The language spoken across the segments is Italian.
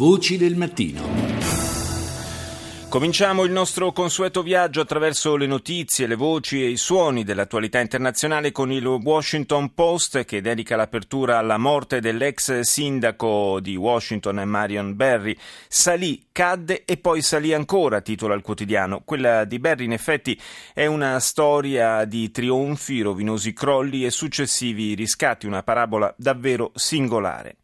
Voci del mattino. Cominciamo il nostro consueto viaggio attraverso le notizie, le voci e i suoni dell'attualità internazionale con il Washington Post che dedica l'apertura alla morte dell'ex sindaco di Washington Marion Berry. Salì, cadde e poi salì ancora, titola il quotidiano. Quella di Berry in effetti è una storia di trionfi, rovinosi crolli e successivi riscatti, una parabola davvero singolare.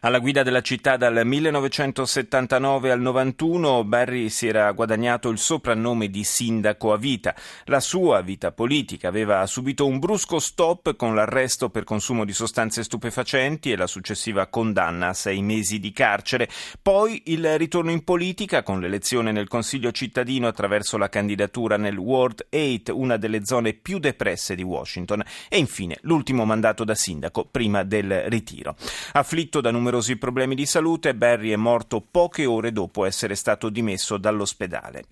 Alla guida della città dal 1979 al 91 Barry si era guadagnato il soprannome di sindaco a vita. La sua vita politica aveva subito un brusco stop con l'arresto per consumo di sostanze stupefacenti e la successiva condanna a sei mesi di carcere. Poi il ritorno in politica con l'elezione nel Consiglio cittadino attraverso la candidatura nel Ward 8, una delle zone più depresse di Washington. E infine l'ultimo mandato da sindaco prima del ritiro. Afflitto da numerosi problemi di salute, Barry è morto poche ore dopo essere stato dimesso dall'ospedale.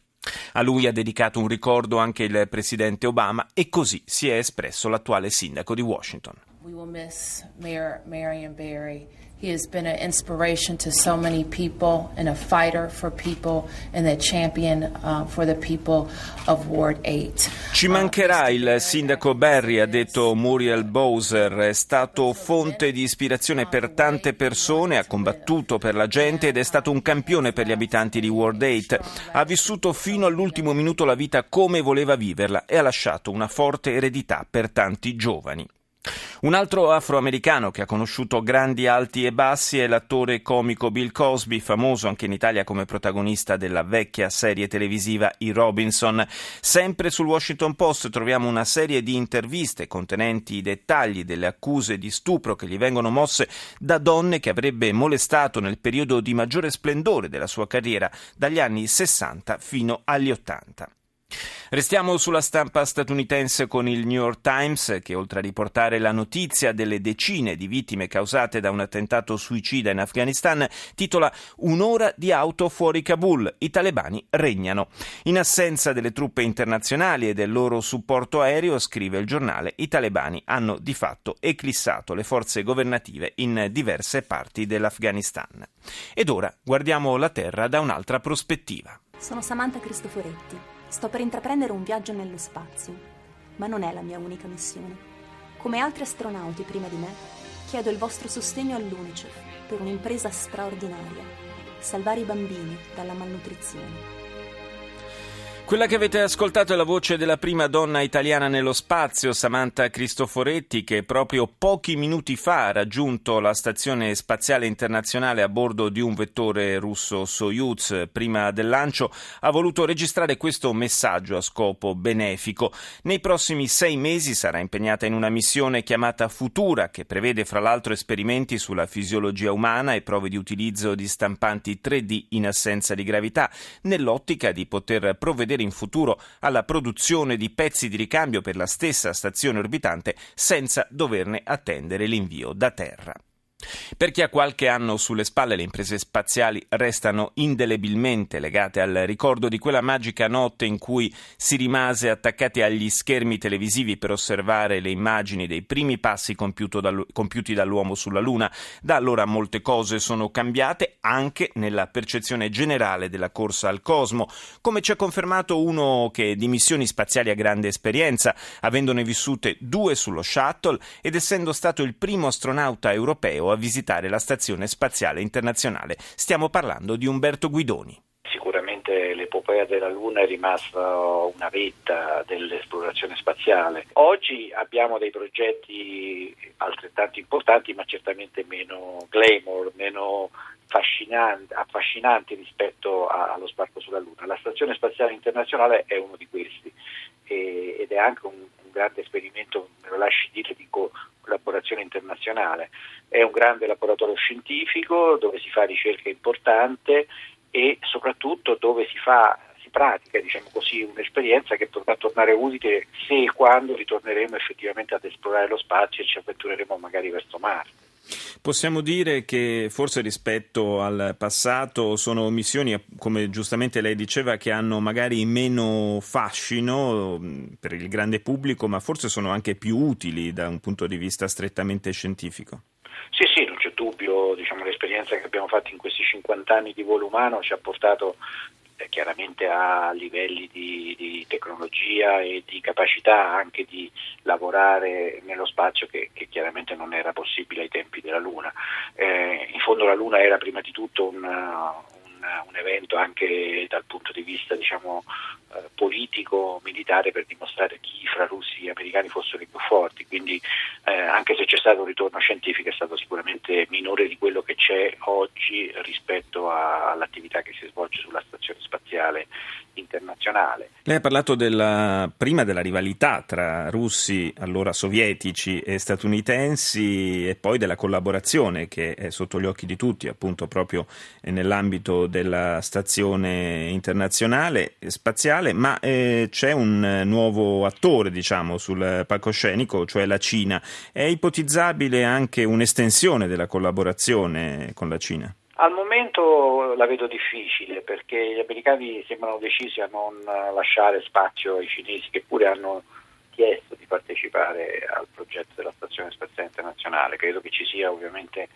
A lui ha dedicato un ricordo anche il presidente Obama e così si è espresso l'attuale sindaco di Washington. We will miss Mayor Marion Barry. He has been an inspiration to so many people and a fighter for people and a champion uh, for the people of Ward 8. Ci mancherà il sindaco Barry, ha detto Muriel Bowser, è stato fonte di ispirazione per tante persone, ha combattuto per la gente ed è stato un campione per gli abitanti di Ward 8. Ha vissuto fino all'ultimo minuto la vita come voleva viverla e ha lasciato una forte eredità per tanti giovani. Un altro afroamericano che ha conosciuto grandi alti e bassi è l'attore comico Bill Cosby, famoso anche in Italia come protagonista della vecchia serie televisiva I Robinson. Sempre sul Washington Post troviamo una serie di interviste contenenti i dettagli delle accuse di stupro che gli vengono mosse da donne che avrebbe molestato nel periodo di maggiore splendore della sua carriera, dagli anni 60 fino agli 80. Restiamo sulla stampa statunitense con il New York Times che oltre a riportare la notizia delle decine di vittime causate da un attentato suicida in Afghanistan titola Un'ora di auto fuori Kabul, i talebani regnano. In assenza delle truppe internazionali e del loro supporto aereo, scrive il giornale, i talebani hanno di fatto eclissato le forze governative in diverse parti dell'Afghanistan. Ed ora guardiamo la terra da un'altra prospettiva. Sono Samantha Cristoforetti Sto per intraprendere un viaggio nello spazio, ma non è la mia unica missione. Come altri astronauti prima di me, chiedo il vostro sostegno all'UNICEF per un'impresa straordinaria, salvare i bambini dalla malnutrizione. Quella che avete ascoltato è la voce della prima donna italiana nello spazio, Samantha Cristoforetti, che proprio pochi minuti fa ha raggiunto la stazione spaziale internazionale a bordo di un vettore russo Soyuz. Prima del lancio ha voluto registrare questo messaggio a scopo benefico. Nei prossimi sei mesi sarà impegnata in una missione chiamata Futura, che prevede fra l'altro esperimenti sulla fisiologia umana e prove di utilizzo di stampanti 3D in assenza di gravità, nell'ottica di poter provvedere in futuro alla produzione di pezzi di ricambio per la stessa stazione orbitante senza doverne attendere l'invio da terra. Per chi ha qualche anno sulle spalle, le imprese spaziali restano indelebilmente legate al ricordo di quella magica notte in cui si rimase attaccati agli schermi televisivi per osservare le immagini dei primi passi compiuti dall'uomo sulla Luna. Da allora molte cose sono cambiate anche nella percezione generale della corsa al cosmo, come ci ha confermato uno che di missioni spaziali ha grande esperienza, avendone vissute due sullo shuttle ed essendo stato il primo astronauta europeo a visitare la Stazione Spaziale Internazionale. Stiamo parlando di Umberto Guidoni sicuramente l'epopea della Luna è rimasta una vetta dell'esplorazione spaziale. Oggi abbiamo dei progetti altrettanto importanti, ma certamente meno glamour, meno affascinanti, rispetto allo sbarco sulla Luna. La Stazione Spaziale Internazionale è uno di questi ed è anche un, grande esperimento, me lo lasci dire, di collaborazione internazionale. È un grande laboratorio scientifico dove si fa ricerca importante e soprattutto dove si fa si pratica diciamo così, un'esperienza che potrà tornare utile se e quando ritorneremo effettivamente ad esplorare lo spazio e ci avventureremo magari verso Marte. Possiamo dire che forse rispetto al passato sono missioni, come giustamente lei diceva, che hanno magari meno fascino mm, per il grande pubblico, ma forse sono anche più utili da un punto di vista strettamente scientifico. Sì, sì, c'è dubbio, diciamo, l'esperienza che abbiamo fatto in questi 50 anni di volo umano ci ha portato chiaramente a livelli di, di, tecnologia e di capacità anche di lavorare nello spazio che, che chiaramente non era possibile ai tempi della Luna. Eh, in fondo la Luna era prima di tutto un, un, un evento anche dal punto di vista diciamo, eh, politico, militare per dimostrare chi fra russi e americani fossero i più forti, quindi eh, anche se c'è stato un ritorno scientifico è stato sicuramente minore di quello che c'è oggi rispetto a, all'attività che si svolge sulla stazione spaziale internazionale. Lei ha parlato della, prima della rivalità tra russi, allora sovietici e statunitensi e poi della collaborazione che è sotto gli occhi di tutti, appunto proprio nell'ambito della stazione internazionale spaziale, ma eh, c'è un nuovo attore, diciamo, sul palcoscenico, cioè la Cina. È ipotizzabile anche un'estensione della collaborazione con la Cina? Al momento la vedo difficile perché gli americani sembrano decisi a non lasciare spazio ai cinesi che pure hanno chiesto di partecipare al progetto della Stazione Spaziale Internazionale. Credo che ci sia ovviamente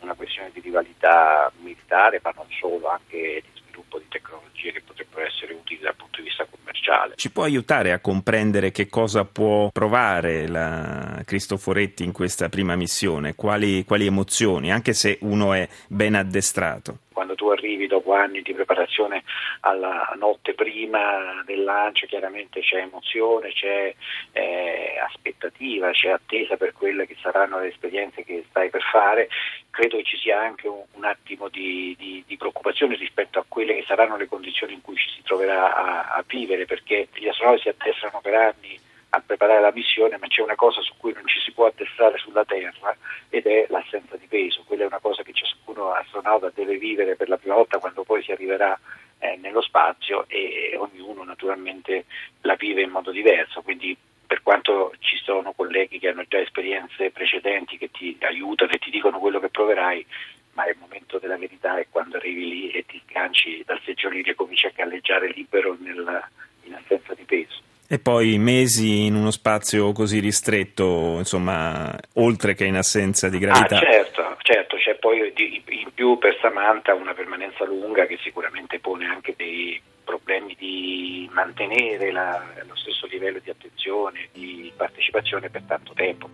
una questione di rivalità militare, ma non solo, anche di sviluppo di tecnologie che potrebbero essere utili dal punto di vista commerciale. Ci può aiutare a comprendere che cosa può provare la Cristoforetti in questa prima missione? Quali, quali emozioni, anche se uno è ben addestrato? Quando tu arrivi dopo anni di preparazione alla notte prima del lancio, chiaramente c'è emozione, c'è eh, aspettativa, c'è attesa per quelle che saranno le esperienze che stai per fare. Credo che ci sia anche un, un attimo di, di, di, preoccupazione rispetto a quelle che saranno le condizioni in cui ci si troverà a, a vivere, perché gli astronauti si addestrano per anni a preparare la missione, ma c'è una cosa su cui non ci si può addestrare sulla Terra ed è l'assenza di peso. Quella è una cosa che ciascuno astronauta deve vivere per la prima volta quando poi si arriverà eh, nello spazio e ognuno naturalmente la vive in modo diverso. Quindi per quanto sono colleghi che hanno già esperienze precedenti che ti aiutano e ti dicono quello che proverai, ma il momento della verità è quando arrivi lì e ti sganci dal seggiolino e cominci a galleggiare libero nel, in assenza di peso. E poi mesi in uno spazio così ristretto, insomma, oltre che in assenza di gravità. Ah, certo, certo, c'è poi in più per Samantha una permanenza lunga che sicuramente pone anche dei problemi di mantenere la, lo stesso livello di attenzione, di partecipazione per tanto tempo.